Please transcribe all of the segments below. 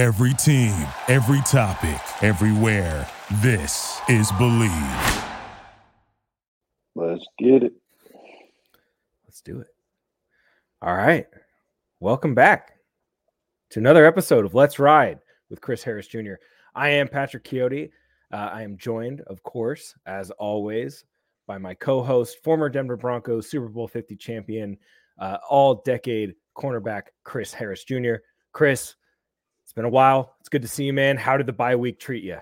Every team, every topic, everywhere. This is Bleav. Let's get it. Let's do it. All right. Welcome back to another episode of Let's Ride with Chris Harris Jr. I am Patrick Chiotti. Uh, I am joined, of course, as always, by my co host, former Denver Broncos Super Bowl 50 champion, uh, all decade cornerback, Chris Harris Jr. Chris, it's been a while. It's good to see you, man. How did the bye week treat you?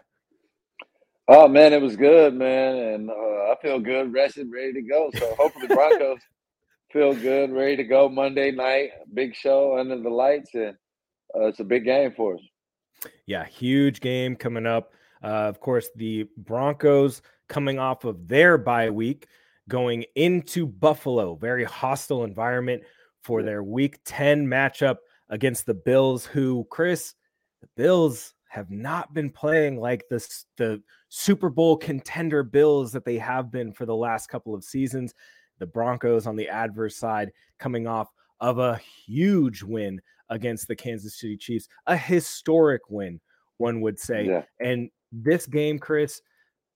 Oh man, it was good, man, and uh, I feel good, rested, ready to go. So hopefully Broncos feel good, ready to go Monday night. Big show under the lights, and uh, it's a big game for us. Yeah, huge game coming up. Uh, of course, the Broncos coming off of their bye week, going into Buffalo, very hostile environment for their Week Ten matchup against the Bills. Who, Chris, the Bills have not been playing like this the Super Bowl contender Bills that they have been for the last couple of seasons. The Broncos on the adverse side coming off of a huge win against the Kansas City Chiefs, a historic win, one would say. Yeah. And this game, Chris,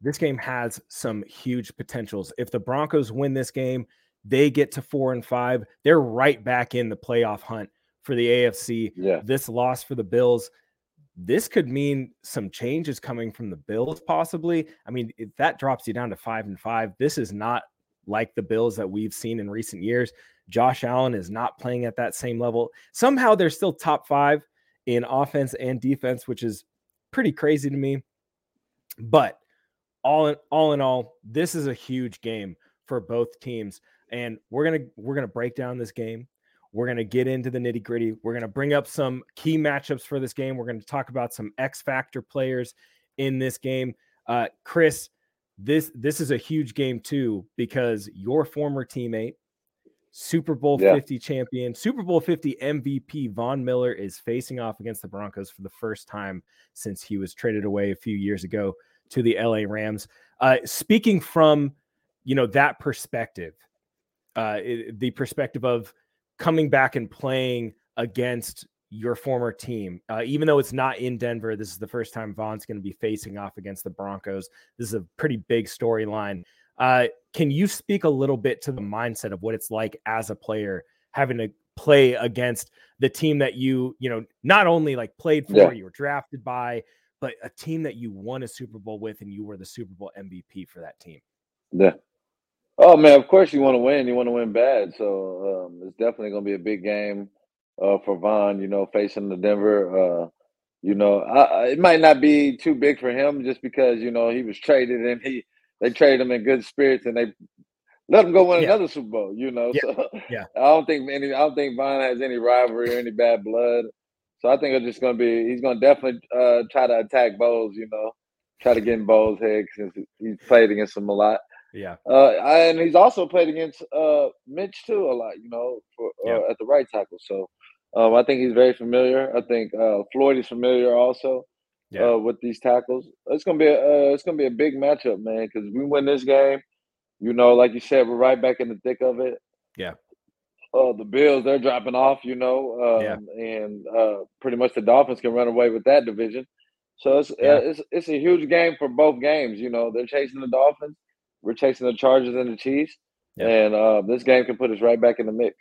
this game has some huge potentials. If the Broncos win this game, they get to four and five. They're right back in the playoff hunt for the AFC. Yeah. This loss for the Bills, this could mean some changes coming from the Bills, possibly. I mean, if that drops you down to five and five, this is not like the Bills that we've seen in recent years. Josh Allen is not playing at that same level. Somehow they're still top five in offense and defense, which is pretty crazy to me. But all in all in all, this is a huge game for both teams. And we're gonna we're gonna break down this game. We're gonna get into the nitty gritty. We're gonna bring up some key matchups for this game. We're gonna talk about some X factor players in this game. Uh, Chris, this this is a huge game too because your former teammate, Super Bowl Yeah. 50 champion, Super Bowl 50 MVP Von Miller is facing off against the Broncos for the first time since he was traded away a few years ago to the LA Rams. Uh, speaking from you know that perspective, uh, it- the perspective of coming back and playing against your former team, uh, even though it's not in Denver, this is the first time Von's going to be facing off against the Broncos. This is a pretty big storyline. Uh, can you speak a little bit to the mindset of what it's like as a player having to play against the team that you, you know, not only like played for, Yeah. you were drafted by, but a team that you won a Super Bowl with and you were the Super Bowl MVP for that team? Yeah. Oh man, of course you want to win. You want to win bad. So um, it's definitely going to be a big game uh, for Von. You know, facing the Denver. Uh, you know, I, it might not be too big for him just because you know he was traded and he they traded him in good spirits and they let him go win Yeah. another Super Bowl. You know, Yeah. so Yeah. I don't think any. I don't think Von has any rivalry or any bad blood. So I think it's just going to be. He's going to definitely uh, try to attack Bolles. You know, try to get in Bolles' head since he's played against him a lot. Yeah. Uh, and he's also played against uh, Mitch too a lot, you know, for, Yeah. uh, at the right tackle. So um, I think he's very familiar. I think uh, Floyd is familiar also Yeah. uh, with these tackles. It's gonna be a, uh, it's gonna be a big matchup, man. Because we win this game, you know, like you said, we're right back in the thick of it. Yeah. Uh, the Bills they're dropping off, you know, um, Yeah. and uh, pretty much the Dolphins can run away with that division. So it's Yeah. uh, it's it's a huge game for both games. You know, they're chasing the Dolphins, we're chasing the Chargers and the Chiefs, Yeah. and uh, this game can put us right back in the mix.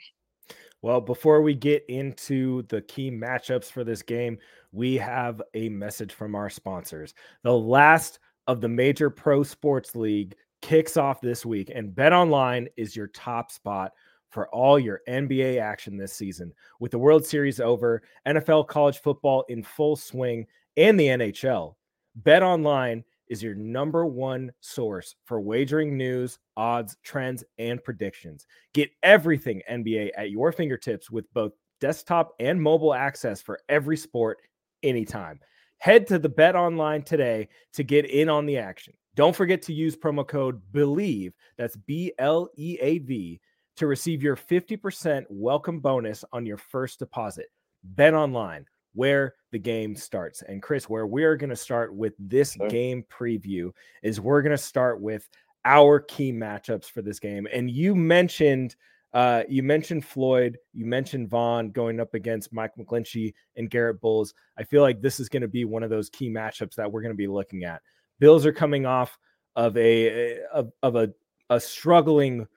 Well, before we get into the key matchups for this game, we have a message from our sponsors. The last of the major pro sports league kicks off this week, and Bet Online is your top spot for all your NBA action this season. With the World Series over, NFL college football in full swing, and the NHL, Bet Online is your number one source for wagering news, odds, trends, and predictions. Get everything NBA at your fingertips with both desktop and mobile access for every sport anytime. Head to the Bet Online today to get in on the action. Don't forget to use promo code BLEAV, that's B L E A V, to receive your 50% welcome bonus on your first deposit. Bet Online, where the game starts. And Chris, where we're going to start with this Sure. game preview is we're going to start with our key matchups for this game. And you mentioned Uh, you mentioned Floyd, you mentioned Von going up against Mike McGlinchey and Garrett Bolles. I feel like this is going to be one of those key matchups that we're going to be looking at. Bills are coming off of a of, of a, a struggling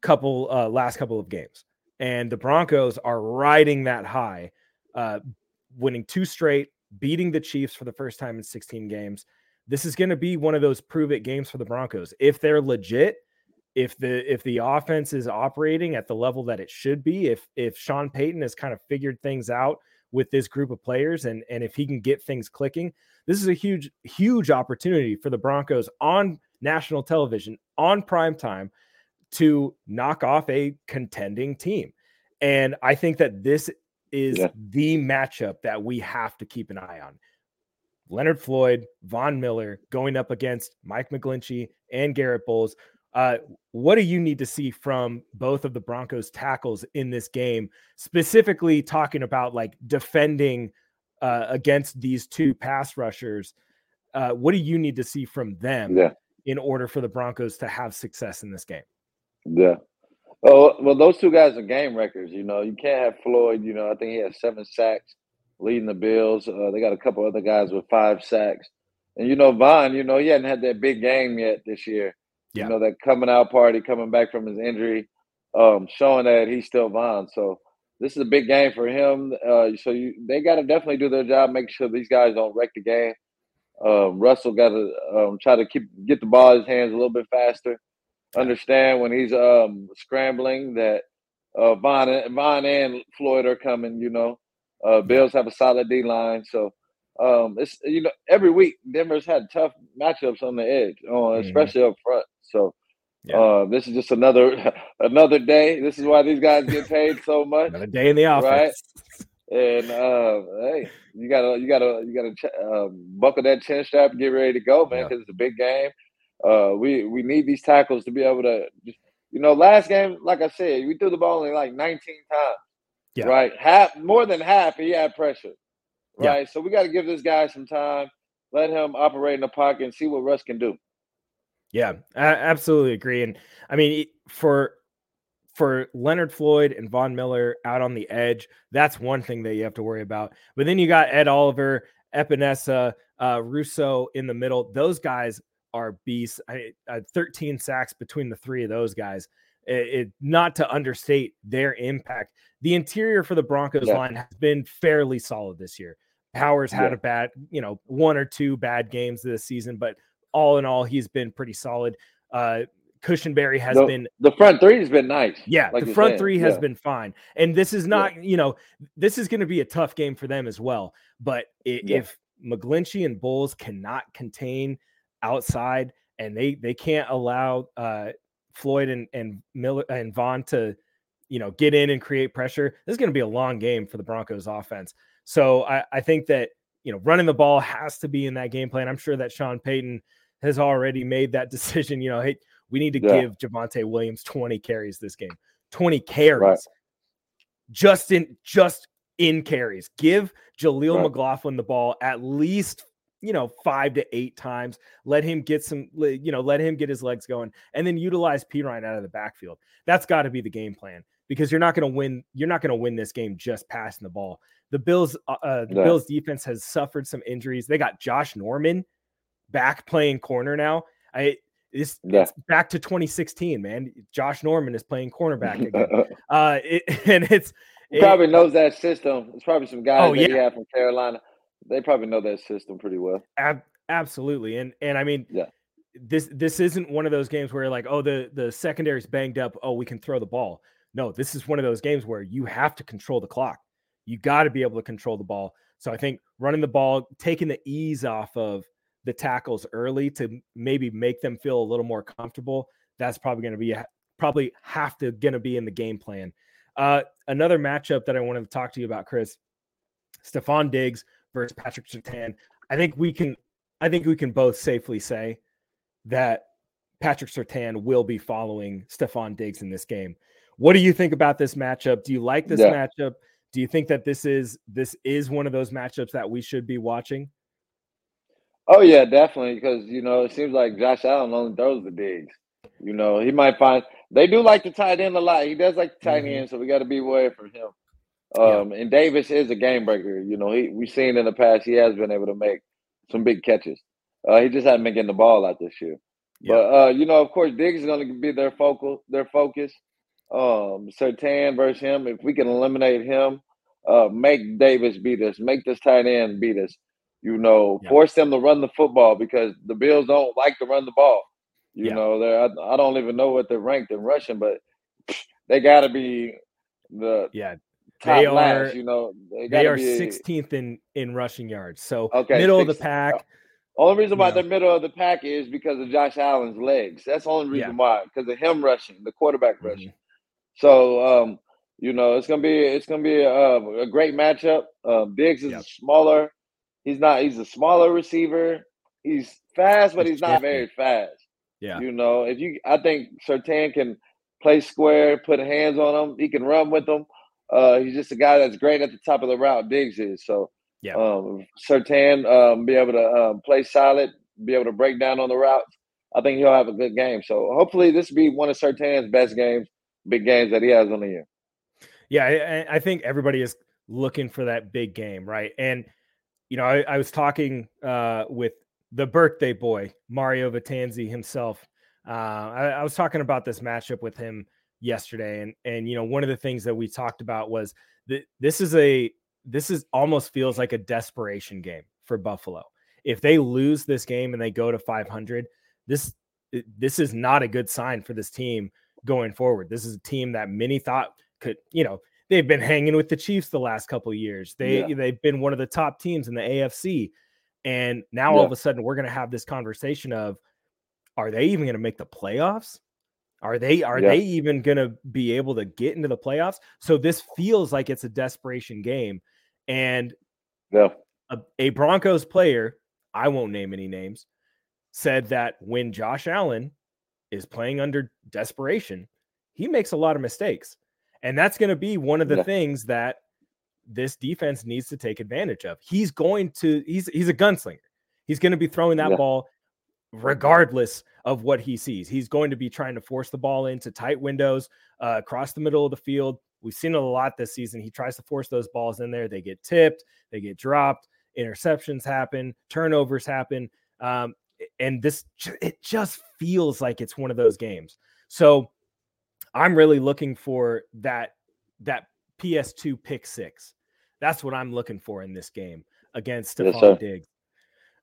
couple uh, last couple of games, and the Broncos are riding that high, uh, winning two straight, beating the Chiefs for the first time in 16 games. This is going to be one of those prove it games for the Broncos. If they're legit, if the if the offense is operating at the level that it should be, if if Sean Payton has kind of figured things out with this group of players and and if he can get things clicking, this is a huge huge opportunity for the Broncos on national television on prime time to knock off a contending team. And I think that this is yeah. the matchup that we have to keep an eye on. Leonard Floyd, Von Miller going up against Mike McGlinchey and Garrett Bolles. Uh, what do you need to see from both of the Broncos tackles in this game, specifically talking about like defending uh, against these two pass rushers? Uh, what do you need to see from them yeah. in order for the Broncos to have success in this game? Yeah. Oh well, those two guys are game records. You know, you can't have Floyd. You know, I think he has seven sacks leading the Bills. Uh, they got a couple other guys with five sacks, and you know, Von. You know, he hadn't had that big game yet this year. Yeah. You know, that coming out party, coming back from his injury, um, showing that he's still Von. So this is a big game for him. Uh, so you, they got to definitely do their job, make sure these guys don't wreck the game. Um, Russell got to um, try to keep get the ball in his hands a little bit faster understand when he's um, scrambling that uh, Von, and, Von and Floyd are coming. You know, uh, Bills have a solid D line, so um, it's you know every week Denver's had tough matchups on the edge, uh, mm-hmm. especially up front. So. Yeah. Uh, this is just another another day. This is why these guys get paid so much. another day in the office, right? And uh, hey, you gotta you gotta you gotta um, buckle that chin strap and get ready to go, man, because yeah. it's a big game. Uh, we we need these tackles to be able to just you know, last game, like I said, we threw the ball in like 19 times. Yeah. Right. Half more than half he had pressure. Right. Yeah. So we got to give this guy some time, let him operate in the pocket and see what Russ can do. Yeah, I absolutely agree. And I mean, for for Leonard Floyd and Von Miller out on the edge, that's one thing that you have to worry about. But then you got Ed Oliver, Epenesa, uh, Rousseau in the middle. Those guys are beasts. I, I 13 sacks between the three of those guys. It, it, not to understate their impact. The interior for the Broncos yeah. line has been fairly solid this year. Powers had yeah. a bad, you know, one or two bad games this season, but all in all, he's been pretty solid. Uh, Cushenberry has the, been the front three has been nice. Yeah, like the front saying. three has yeah. been fine. And this is not, yeah. you know, this is going to be a tough game for them as well. But it, yeah. if McGlinchey and Bolles cannot contain outside, and they they can't allow uh, Floyd and and Miller and Von to you know get in and create pressure. This is going to be a long game for the Broncos offense. So I, I think that you know running the ball has to be in that game plan. I'm sure that Sean Payton has already made that decision. You know, hey, we need to yeah. give Javonte Williams 20 carries this game, 20 carries. Right. Just in just in carries. Give Jaleel right. McLaughlin the ball at least you know, five to eight times. Let him get some, you know, let him get his legs going, and then utilize Perine out of the backfield. That's got to be the game plan because you're not going to win. You're not going to win this game just passing the ball. The Bills, uh, uh, the Bills defense has suffered some injuries. They got Josh Norman back playing corner now. I it's, yeah. it's back to 2016, man. Josh Norman is playing cornerback again. uh, it, and it's it, probably knows that system. It's probably some guys oh, that yeah. he had from Carolina they probably know that system pretty well. Ab- absolutely, and and I mean, yeah. This this isn't one of those games where like, oh, the the secondary's banged up. Oh, we can throw the ball. No, this is one of those games where you have to control the clock. You got to be able to control the ball. So I think running the ball, taking the ease off of the tackles early to maybe make them feel a little more comfortable. That's probably going to be probably have to going to be in the game plan. Uh, another matchup that I wanted to talk to you about, Chris. Stefon Diggs versus Patrick Surtain. I think we can I think we can both safely say that Patrick Surtain will be following Stefon Diggs in this game. What do you think about this matchup? Do you like this yeah. matchup? Do you think that this is this is one of those matchups that we should be watching? Oh yeah, definitely. Because you know, it seems like Josh Allen only throws the Diggs. You know, he might find they do like the tight end a lot. He does like the tight Mhm. end, so we got to be aware for him. Yeah. Um, and Davis is a game breaker. You know, he we've seen in the past he has been able to make some big catches. Uh, he just hasn't been getting the ball out this year. Yeah. But uh, you know, of course, Diggs is going to be their focal, their focus. Um, Surtain versus him. If we can eliminate him, uh, make Davis beat us. Make this tight end beat us. You know, Yeah. force them to run the football because the Bills don't like to run the ball. You Yeah. know, they're I, I don't even know what they're ranked in rushing, but they got to be the Yeah, They are- You know, they, they are be 16th in in rushing yards. So Okay, middle of the 16th. pack. Only reason why they're middle of the pack is because of Josh Allen's legs. That's the only reason Yeah. why, because of him rushing, the quarterback Mhm. rushing. So, um, you know, it's gonna be it's gonna be a, a great matchup. Um, Diggs is Yep. smaller. He's not. He's a smaller receiver. He's fast, but He's he's not very fast. Yeah. You know, if you, I think Surtain can play square, put hands on him. He can run with them. Uh, he's just a guy that's great at the top of the route. Diggs is so. Yeah. Um, Surtain um, be able to um, play solid, be able to break down on the routes. I think he'll have a good game. So hopefully this will be one of Surtain's best games, big games that he has on the year. Yeah, I, I think everybody is looking for that big game, right? And you know, I, I was talking uh, with the birthday boy Mario Vitanzi himself. Uh, I, I was talking about this matchup with him yesterday, and and you know, one of the things that we talked about was that this is a this is almost feels like a desperation game for Buffalo. If they lose this game and they go to 500, this this is not a good sign for this team going forward. This is a team that many thought could, you know, they've been hanging with the Chiefs the last couple of years. They Yeah. they've been one of the top teams in the AFC. And now all of a sudden we're going to have this conversation of are they even going to make the playoffs? Are they are they even going to be able to get into the playoffs? So this feels like it's a desperation game and Yeah. a, a Broncos player, I won't name any names, said that when Josh Allen is playing under desperation, he makes a lot of mistakes. And that's going to be one of the Yeah. things that this defense needs to take advantage of. He's going to he's he's a gunslinger. He's going to be throwing that Yeah. ball regardless of what he sees. He's going to be trying to force the ball into tight windows uh, across the middle of the field. We've seen it a lot this season. He tries to force those balls in there. They get tipped, they get dropped, interceptions happen, turnovers happen. Um, and this, it just feels like it's one of those games. So I'm really looking for that that PS2 pick six. That's what I'm looking for in this game against Yes, Stefon sir. Diggs.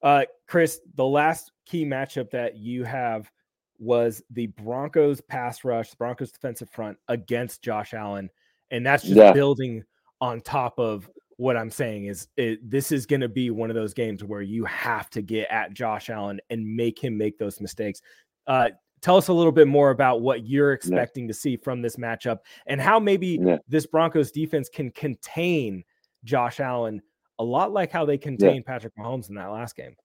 Uh, Chris, the last key matchup that you have was the Broncos pass rush, the Broncos defensive front against Josh Allen, and that's just Yeah. building on top of what I'm saying is it, this is going to be one of those games where you have to get at Josh Allen and make him make those mistakes. Uh, tell us a little bit more about what you're expecting to see from this matchup and how maybe Yeah. this Broncos defense can contain Josh Allen a lot like how they contained Patrick Mahomes in that last game.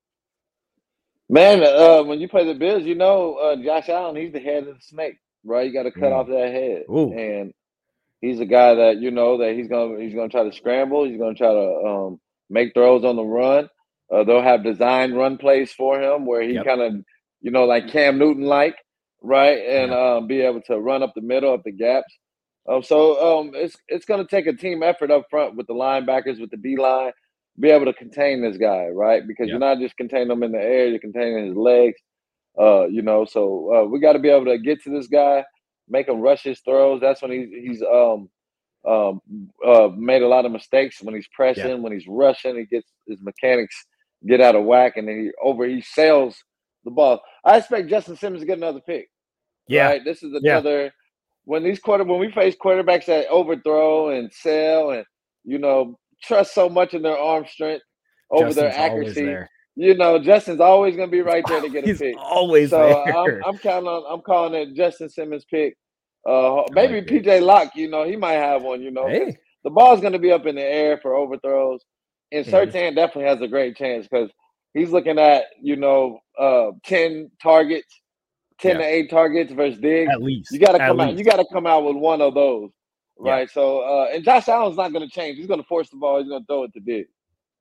Man, uh, when you play the Bills, you know uh, Josh Allen, he's the head of the snake, right? You got to cut Mm. off that head, Ooh. and he's a guy that you know that he's gonna he's gonna try to scramble. He's gonna try to um, make throws on the run. Uh, they'll have designed run plays for him where he Yep. kind of you know like Cam Newton like, right, and um, be able to run up the middle, of the gaps. Um, so um, it's it's gonna take a team effort up front with the linebackers, with the D line, be able to contain this guy, right? Because you're not just containing him in the air, you're containing his legs. Uh, you know, so uh, we got to be able to get to this guy, make him rush his throws. That's when he's he's um um uh made a lot of mistakes when he's pressing, when he's rushing, he gets his mechanics get out of whack, and then he over he sails the ball. I expect Justin Simmons to get another pick. Yeah. Right? This is Yeah. When these quarter when we face quarterbacks that overthrow and sell and you know trust so much in their arm strength over their Justin's always accuracy. You know, Justin's always gonna be right there to get a He's pick. always So there. I'm, I'm counting on I'm calling it Justin Simmons pick. Uh, maybe like it. PJ Locke, you know, he might have one. You know, hey, the ball's going to be up in the air for overthrows, and Mhm. Surtain definitely has a great chance because he's looking at you know uh, ten targets, ten Yeah. to eight targets versus Diggs. at least You got to come out. You got to come out with one of those, Yeah. right? So, uh, and Josh Allen's not going to change. He's going to force the ball. He's going to throw it to Diggs,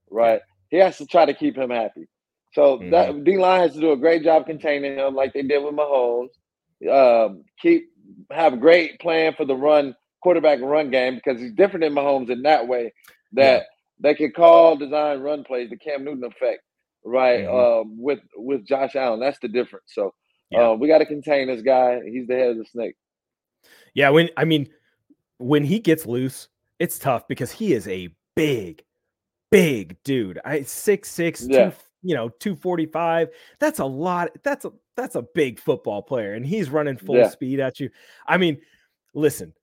right? He has to try to keep him happy. So that Mm-hmm. D line has to do a great job containing him, like they did with Mahomes. Um, keep have a great plan for the run quarterback run game because he's different than Mahomes in that way that yeah. they can call design run plays, the Cam Newton effect, right? Mm-hmm. Um, with with Josh Allen, that's the difference. So yeah. uh, we got to contain this guy. He's the head of the snake. Yeah, when I mean when he gets loose, it's tough because he is a big, big dude. I six six yeah. two, you know, 245. That's a lot. That's a that's a big football player, and he's running full yeah. speed at you. I mean, listen,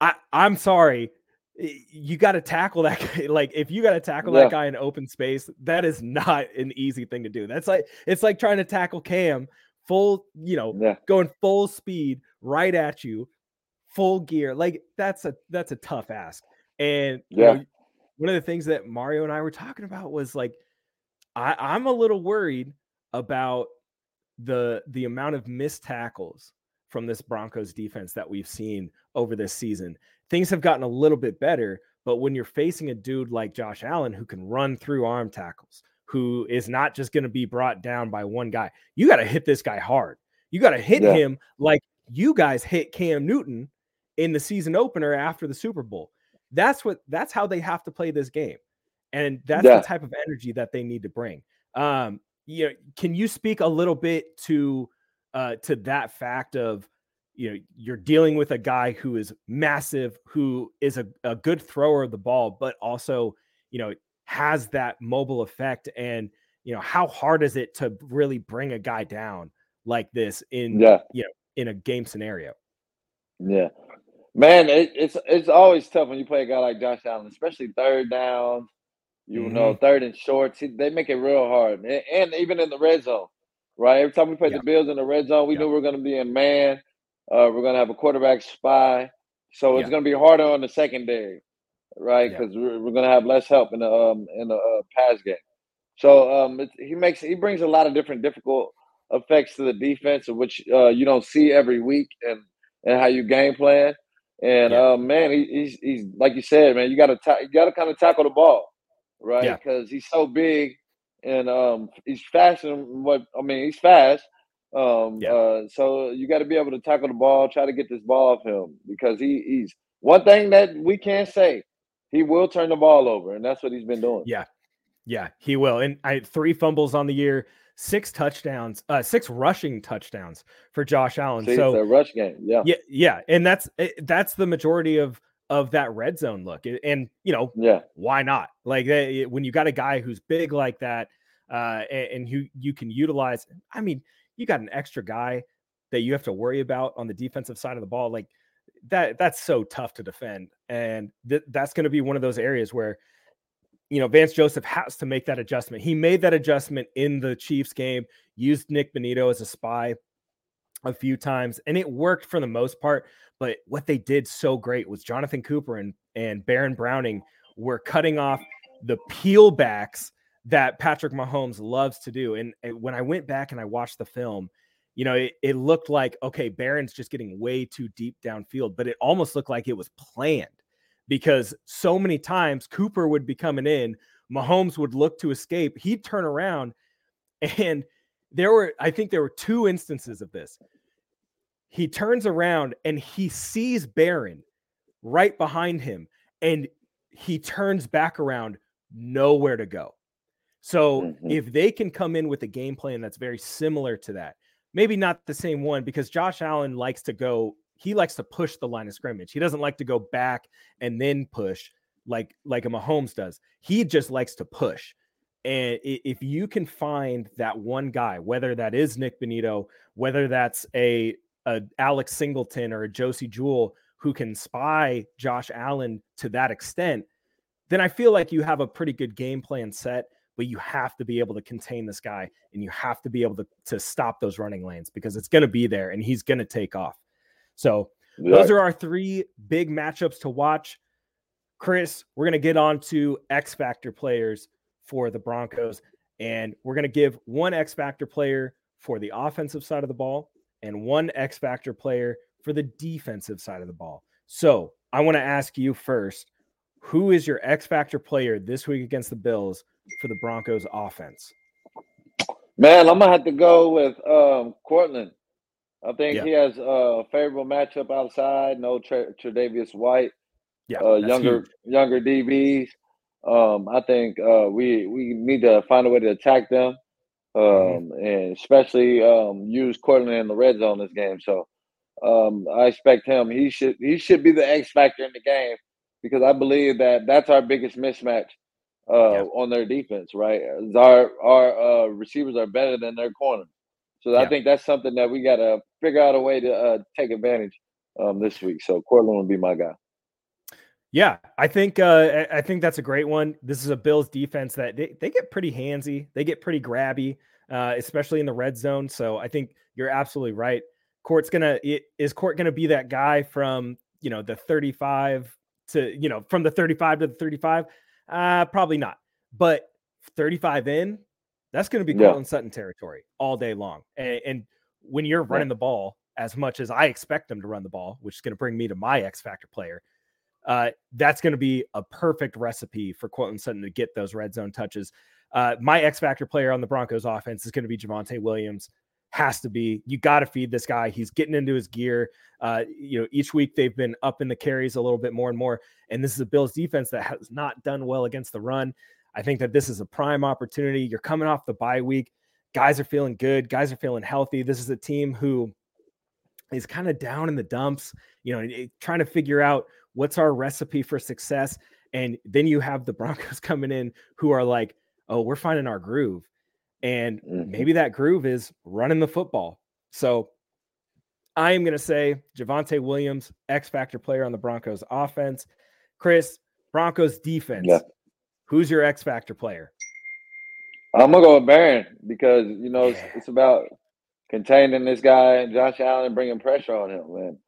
I I'm sorry. You got to tackle that guy. Like, if you got to tackle yeah. that guy in open space, that is not an easy thing to do. That's like it's like trying to tackle Cam full, you know, yeah. going full speed right at you, full gear. Like that's a that's a tough ask. And yeah. Know, one of the things that Mario and I were talking about was like, I, I'm a little worried about the the amount of missed tackles from this Broncos defense that we've seen over this season. Things have gotten a little bit better, but when you're facing a dude like Josh Allen who can run through arm tackles, who is not just going to be brought down by one guy, you got to hit this guy hard. You got to hit yeah. him like you guys hit Cam Newton in the season opener after the Super Bowl. That's what that's how they have to play this game. And that's yeah. the type of energy that they need to bring. Um, you know, can you speak a little bit to uh to that fact of you know you're dealing with a guy who is massive who is a, a good thrower of the ball but also you know has that mobile effect and you know how hard is it to really bring a guy down like this in yeah you know in a game scenario yeah Man, it, it's it's always tough when you play a guy like Josh Allen, especially third down. You mm-hmm. know, third and shorts. They make it real hard, and, and even in the red zone, right? Every time we played yeah. the Bills in the red zone, we yeah. knew we are going to be in man. Uh, we're going to have a quarterback spy, so it's going to be harder on the secondary, right? Because we're, we're going to have less help in the um in the uh, pass game. So um, he makes he brings a lot of different difficult effects to the defense, which uh, you don't see every week, and and how you game plan. And yeah. uh, man, he, he's he's like you said, man. You got to ta- you got to kind of tackle the ball, right? Because yeah. he's so big and um, he's fast. And what I mean, he's fast. Um, yeah. uh, so you got to be able to tackle the ball, try to get this ball off him because he, he's one thing that we can't say. He will turn the ball over, and that's what he's been doing. Yeah, yeah, he will. And I three fumbles on the year six touchdowns, uh, six rushing touchdowns for Josh Allen. See, so a rush game, yeah, yeah, yeah, and that's eh, that's the majority of of that red zone look. And you know, yeah, why not? Like they, when you got a guy who's big like that, uh, and, and who you can utilize. I mean, you got an extra guy that you have to worry about on the defensive side of the ball, like that. That's so tough to defend, and th- that's going to be one of those areas where you know, Vance Joseph has to make that adjustment. He made that adjustment in the Chiefs game, used Nick Bonitto as a spy a few times, and it worked for the most part. But what they did so great was Jonathan Cooper and, and Baron Browning were cutting off the peel backs that Patrick Mahomes loves to do. And, and when I went back and I watched the film, you know, it, it looked like, okay, Baron's just getting way too deep downfield, but it almost looked like it was planned because so many times Cooper would be coming in, Mahomes would look to escape, he'd turn around, and there were, I think there were two instances of this. He turns around and he sees Baron right behind him, and he turns back around, nowhere to go. So mm-hmm. if they can come in with a game plan that's very similar to that, maybe not the same one because Josh Allen likes to go he likes to push the line of scrimmage. He doesn't like to go back and then push like like a Mahomes does. He just likes to push. And if you can find that one guy, whether that is Nick Bonitto, whether that's a, a Alex Singleton or a Josey Jewell who can spy Josh Allen to that extent, then I feel like you have a pretty good game plan set. But you have to be able to contain this guy and you have to be able to, to stop those running lanes because it's going to be there and he's going to take off. So yeah. those are our three big matchups to watch. Chris, we're going to get on to X Factor players for the Broncos, and we're going to give one X Factor player for the offensive side of the ball and one X Factor player for the defensive side of the ball. So I want to ask you first who is your X Factor player this week against the Bills for the Broncos offense? Man, I'm going to have to go with um, Courtland I think yeah. he has a favorable matchup outside. No Tre'Davious White. Yeah, uh, younger huge. younger DBs. Um, I think uh, we we need to find a way to attack them, mm-hmm. um, mm-hmm. and especially um, use Courtland in the red zone this game. So um, I expect him. He should he should be the X factor in the game because I believe that that's our biggest mismatch uh, yeah. on their defense. Right, our our uh, receivers are better than their corners. So yeah. I think that's something that we got to figure out a way to uh, take advantage um, this week. So Courtland will be my guy. Yeah, I think uh, I think that's a great one. This is a Bills defense that they, they get pretty handsy, they get pretty grabby, uh, especially in the red zone. So I think you're absolutely right. Court's gonna is Court gonna be that guy from you know the 35 to you know from the 35 to the 35? Uh, probably not. But 35 in, that's going to be Courtland yeah. Sutton territory all day long. And, and when you're running the ball as much as I expect them to run the ball, which is going to bring me to my X factor player, uh, that's going to be a perfect recipe for Courtland Sutton to get those red zone touches. Uh, my X factor player on the Broncos offense is going to be Javonte Williams. Has to be. You got to feed this guy. He's getting into his gear. Uh, you know, each week they've been up in the carries a little bit more and more. And this is a Bills defense that has not done well against the run. I think that this is a prime opportunity. You're coming off the bye week. Guys are feeling good. Guys are feeling healthy. This is a team who is kind of down in the dumps, you know, trying to figure out what's our recipe for success. And then you have the Broncos coming in who are like, oh, we're finding our groove. And mm-hmm. maybe that groove is running the football. So I am going to say Javonte Williams, X factor player on the Broncos offense. Chris, Broncos defense. Yeah. Who's your X factor player? I'm gonna go with Baron because you know it's, it's, about containing this guy, Josh Allen, bringing pressure on him. Man,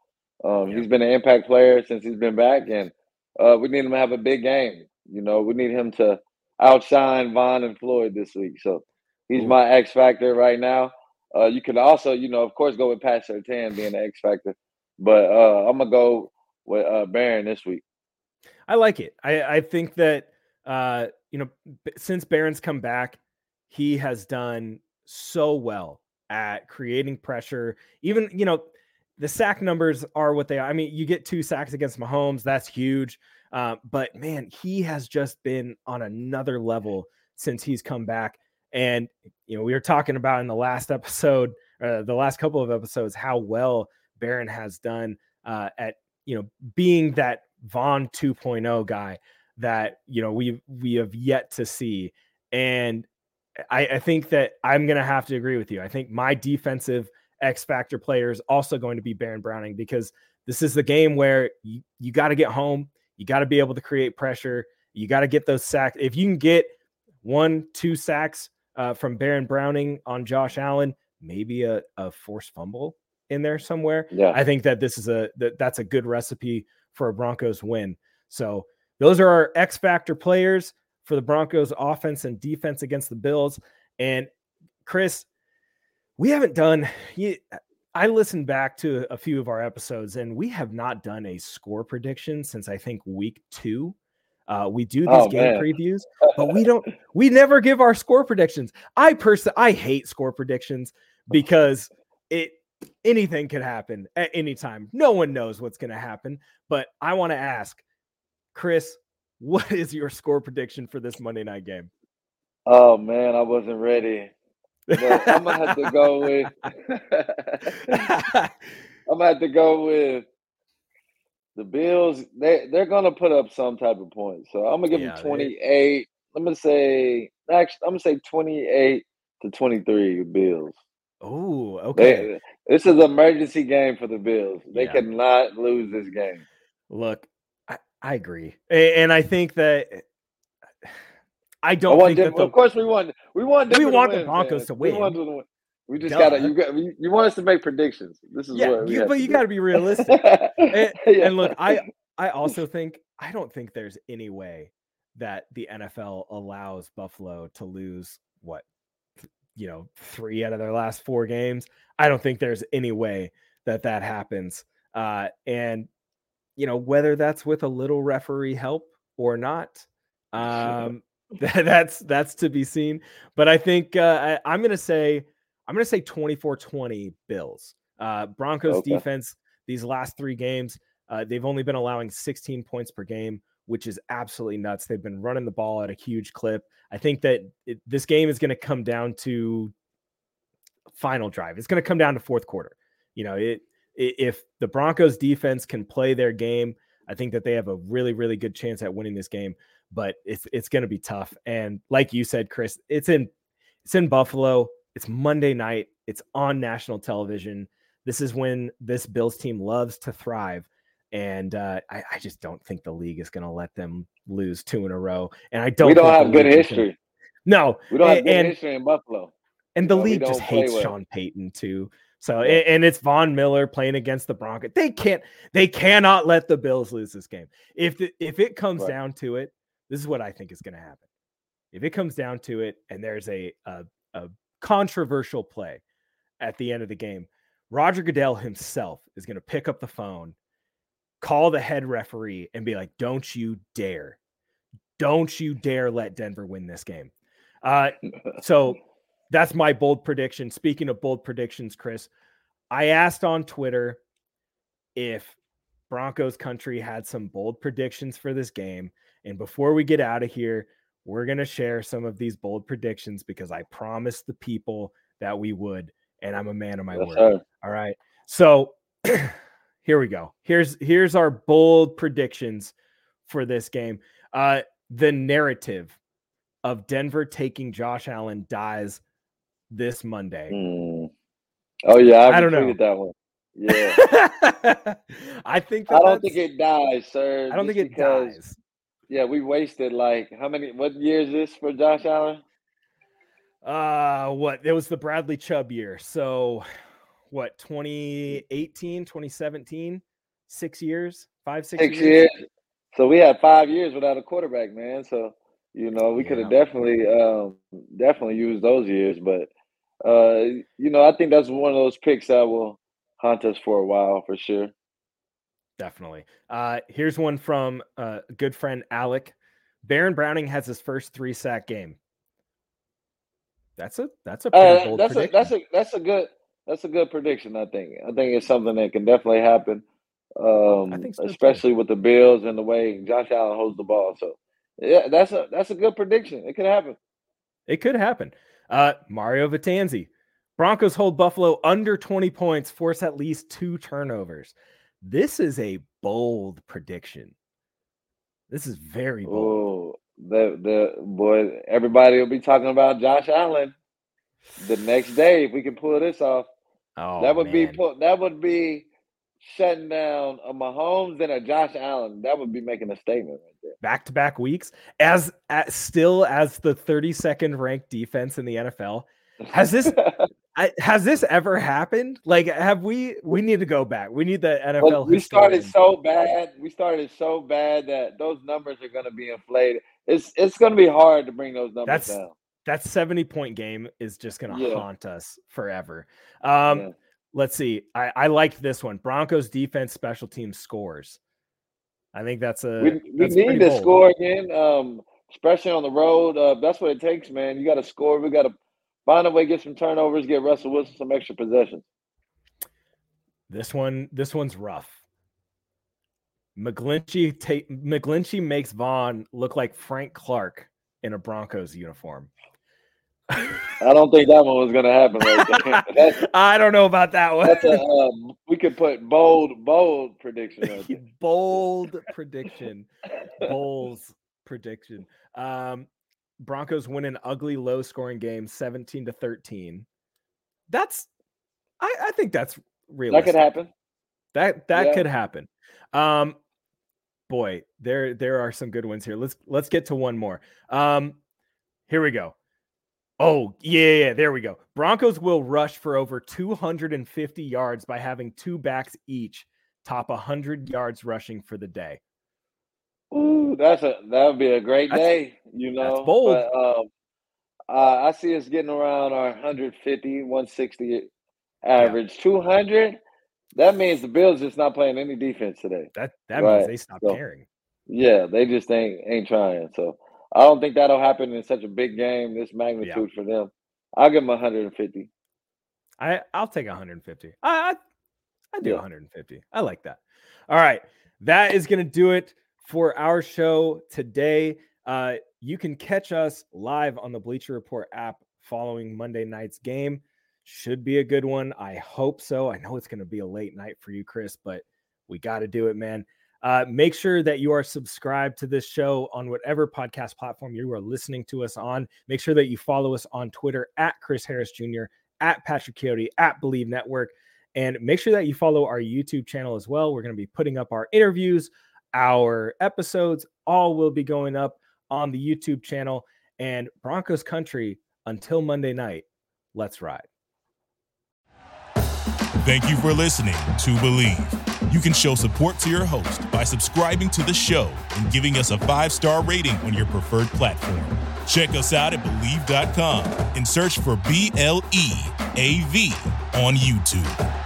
um, yeah. he's been an impact player since he's been back, and uh, we need him to have a big game. You know, we need him to outshine Von and Floyd this week. So he's Ooh. my X factor right now. Uh, you can also, you know, of course, go with Pat Surtain being the X factor, but uh, I'm gonna go with uh, Baron this week. I like it. I, I think that uh, you know, since Baron's come back, he has done so well at creating pressure. Even, you know, the sack numbers are what they are. I mean, you get two sacks against Mahomes, that's huge. Uh, but man, he has just been on another level since he's come back. And, you know, we were talking about in the last episode, uh, the last couple of episodes, how well Baron has done uh, at, you know, being that Von 2.0 guy that you know we we have yet to see. And I, I think that I'm going to have to agree with you. I think my defensive X factor player is also going to be Baron Browning because this is the game where you, you got to get home. You got to be able to create pressure. You got to get those sacks. If you can get one, two sacks uh, from Baron Browning on Josh Allen, maybe a, a forced fumble in there somewhere. Yeah. I think that this is a that, that's a good recipe for a Broncos win. So those are our X factor players for the Broncos offense and defense against the Bills. And Chris, we haven't done. you, I listened back to a few of our episodes, and we have not done a score prediction since I think week two. Uh, we do these oh, game man. previews, but we don't. We never give our score predictions. I personally, I hate score predictions because it anything could happen at any time. No one knows what's going to happen. But I want to ask Chris, what is your score prediction for this Monday night game? Oh man, I wasn't ready. But I'm gonna have to go with. I'm gonna have to go with the Bills. They they're gonna put up some type of point. So I'm gonna give yeah, them 28. They... I'm gonna say actually I'm gonna say 28 to 23 Bills. Oh, okay. They, this is an emergency game for the Bills. They yeah. cannot lose this game. Look, I agree, and I think that I don't I think that the, of course we want we want we want the Broncos to win. We, to we just Duh. gotta you got you, you, want us to make predictions. This is yeah, what you, but you got to be realistic. and, yeah. and look, I I also think I don't think there's any way that the NFL allows Buffalo to lose what you know three out of their last four games. I don't think there's any way that that happens. Uh, and you know, whether that's with a little referee help or not, um, that's that's to be seen. But I think uh, I, am going to say I'm going to say 24-20 Bills. Uh, Broncos okay. defense these last three games, uh, they've only been allowing 16 points per game, which is absolutely nuts. They've been running the ball at a huge clip. I think that it, this game is going to come down to final drive. It's going to come down to fourth quarter. You know, it, it if the Broncos defense can play their game, I think that they have a really, really good chance at winning this game. But it's it's going to be tough. And like you said, Chris, it's in it's in Buffalo. It's Monday night. It's on national television. This is when this Bills team loves to thrive. And uh, I, I, just don't think the league is going to let them lose two in a row. And I don't. We don't have good history. Can... No, we don't have good and, history in Buffalo. And the league just hates well. Sean Payton too. So and it's Von Miller playing against the Broncos. They can't. They cannot let the Bills lose this game. If the, if it comes right. down to it, this is what I think is going to happen. If it comes down to it, and there's a, a a controversial play at the end of the game, Roger Goodell himself is going to pick up the phone, call the head referee, and be like, "Don't you dare, don't you dare let Denver win this game." Uh, so that's my bold prediction. Speaking of bold predictions, Chris, I asked on Twitter if Broncos country had some bold predictions for this game. And before we get out of here, we're going to share some of these bold predictions because I promised the people that we would. And I'm a man of my yes, word. Sir. All right. So here we go. Here's here's our bold predictions for this game. Uh the narrative of Denver taking Josh Allen dies this Monday. Mm. Oh yeah, I, I don't know that one. Yeah, I think I don't think it dies, sir. I don't think it dies. Yeah, we wasted like how many? What year is this for Josh Allen? Uh, what? It was the Bradley Chubb year. So, what? 2018, 2017, six years, five, six, six years. years. So we had five years without a quarterback, man. So you know we yeah. could have definitely, um, definitely used those years, but uh, you know, I think that's one of those picks that will haunt us for a while for sure. Definitely. Uh, here's one from uh, good friend Alec. Baron Browning has his first three sack game. That's a that's a uh, that's prediction. a that's a that's a good that's a good prediction. I think I think it's something that can definitely happen. Um, so especially too. with the Bills and the way Josh Allen holds the ball. So yeah, that's a that's a good prediction. It could happen. It could happen. Uh, Mario Vitanzi. Broncos hold Buffalo under 20 points, force at least two turnovers. This is a bold prediction. This is very bold. Oh, the the boy, everybody will be talking about Josh Allen the next day if we can pull this off. Oh, that would man. be that would be shutting down a Mahomes and a Josh Allen. That would be making a statement right there. Back to back weeks as, as still as the 32nd ranked defense in the NFL. Has this I, has this ever happened? Like, have we? We need to go back. We need the NFL. Well, we started so bad. We started so bad that those numbers are going to be inflated. It's it's going to be hard to bring those numbers That's, down. That seventy point game is just going to yeah. haunt us forever. Um, yeah. Let's see. I, I like this one. Broncos defense special team scores. I think that's a. We, we need to bold. score again, um, especially on the road. Uh, that's what it takes, man. You got to score. We got to find a way, get some turnovers, get Russell Wilson some extra possessions. This one, this one's rough. McGlinchey take McGlinchey makes Von look like Frank Clark in a Broncos uniform. I don't think that one was going to happen. Right I don't know about that one. That's a, um, we could put bold, bold prediction. Right bold prediction. Bulls prediction. Um, Broncos win an ugly, low scoring game, 17 to 13. That's, I, I think that's realistic. That could happen. That, that yeah. could happen. Um, boy, there, there are some good ones here. Let's, let's get to one more. Um, here we go. Oh, yeah, yeah, there we go. Broncos will rush for over 250 yards by having two backs each top 100 yards rushing for the day. Ooh, that's a that would be a great that's, day, you know. That's bold. But, um, uh, I see us getting around our 150, 160 average. Yeah. 200, that means the Bills just not playing any defense today. That that right? means they stop so, caring. Yeah, they just ain't ain't trying. So I don't think that'll happen in such a big game, this magnitude yeah. for them. I'll give them 150. I I'll take 150. I I, I do yeah. 150. I like that. All right, that is gonna do it for our show today. Uh, you can catch us live on the Bleacher Report app following Monday night's game. Should be a good one. I hope so. I know it's going to be a late night for you, Chris, but we got to do it, man. Uh, make sure that you are subscribed to this show on whatever podcast platform you are listening to us on. Make sure that you follow us on Twitter at Chris Harris Jr., at Patrick Chiotti, at Bleav Network. And make sure that you follow our YouTube channel as well. We're going to be putting up our interviews, our episodes, all will be going up on the YouTube channel. And Broncos Country, until Monday night, let's ride. Thank you for listening to Bleav. You can show support to your host by subscribing to the show and giving us a five star rating on your preferred platform. Check us out at Bleav.com and search for B L E A V on YouTube.